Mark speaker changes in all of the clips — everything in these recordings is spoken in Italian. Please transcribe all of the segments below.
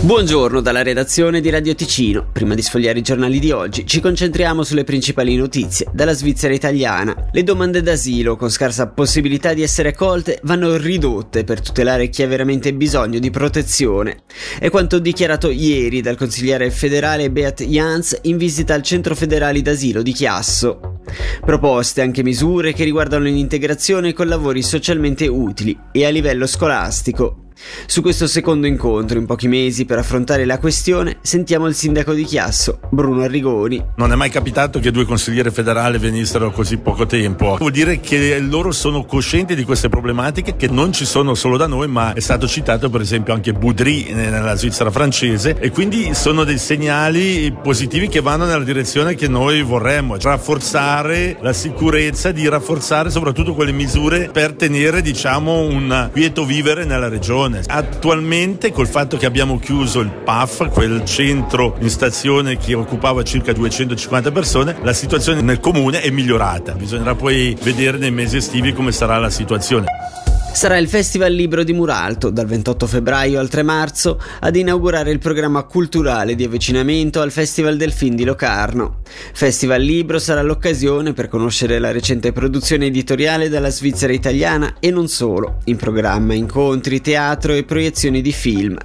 Speaker 1: Buongiorno dalla redazione di Radio Ticino. Prima di sfogliare i giornali di oggi, ci concentriamo sulle principali notizie dalla Svizzera italiana. Le domande d'asilo con scarsa possibilità di essere accolte vanno ridotte per tutelare chi ha veramente bisogno di protezione. È quanto dichiarato ieri dal consigliere federale Beat Jans in visita al centro federale d'asilo di Chiasso. Proposte anche misure che riguardano l'integrazione con lavori socialmente utili e a livello scolastico. Su questo secondo incontro in pochi mesi per affrontare la questione sentiamo il sindaco di Chiasso, Bruno Arrigoni.
Speaker 2: Non è mai capitato che due consiglieri federali venissero così poco tempo. Vuol dire che loro sono coscienti di queste problematiche che non ci sono solo da noi, ma è stato citato per esempio anche Boudry nella Svizzera francese e quindi sono dei segnali positivi che vanno nella direzione che noi vorremmo, rafforzare la sicurezza, di rafforzare soprattutto quelle misure per tenere diciamo un quieto vivere nella regione stazione. Attualmente col fatto che abbiamo chiuso il PAF, quel centro in stazione che occupava circa 250 persone, la situazione nel comune è migliorata. Bisognerà poi vedere nei mesi estivi come sarà la situazione.
Speaker 1: Sarà il Festival Libro di Muralto, dal 28 febbraio al 3 marzo, ad inaugurare il programma culturale di avvicinamento al Festival del Film di Locarno. Festival Libro sarà l'occasione per conoscere la recente produzione editoriale dalla Svizzera italiana e non solo, in programma incontri, teatro e proiezioni di film.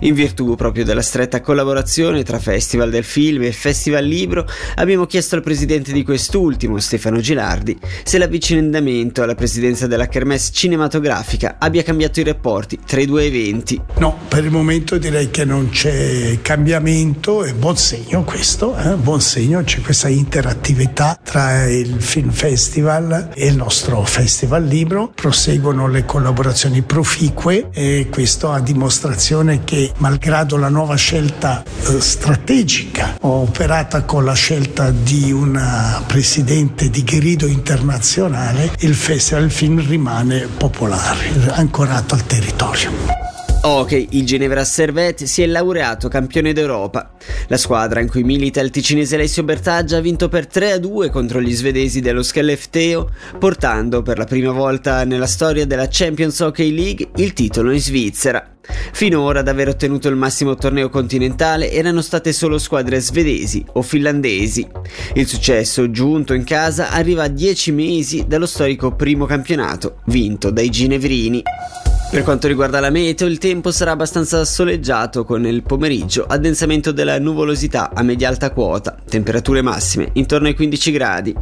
Speaker 1: In virtù proprio della stretta collaborazione tra Festival del Film e Festival Libro, abbiamo chiesto al presidente di quest'ultimo, Stefano Gilardi, se l'avvicinamento alla presidenza della Kermesse cinematografica abbia cambiato i rapporti tra i due eventi.
Speaker 3: No, per il momento direi che non c'è cambiamento, è buon segno questo, eh? buon segno, c'è questa interattività tra il Film Festival e il nostro Festival Libro, proseguono le collaborazioni proficue e questo a dimostrazione che malgrado la nuova scelta eh, strategica operata con la scelta di una presidente di grido internazionale, il Festival Film rimane popolare, ancorato al territorio.
Speaker 1: Ok, il Ginevra Servette si è laureato campione d'Europa. La squadra in cui milita il ticinese Alessio Bertaggia ha vinto per 3-2 contro gli svedesi dello Skellefteå, portando per la prima volta nella storia della Champions Hockey League il titolo in Svizzera. Finora ad aver ottenuto il massimo torneo continentale erano state solo squadre svedesi o finlandesi. Il successo giunto in casa arriva a 10 mesi dallo storico primo campionato, vinto dai ginevrini. Per quanto riguarda la meteo, il tempo sarà abbastanza soleggiato con il pomeriggio, addensamento della nuvolosità a media-alta quota, temperature massime intorno ai 15 gradi.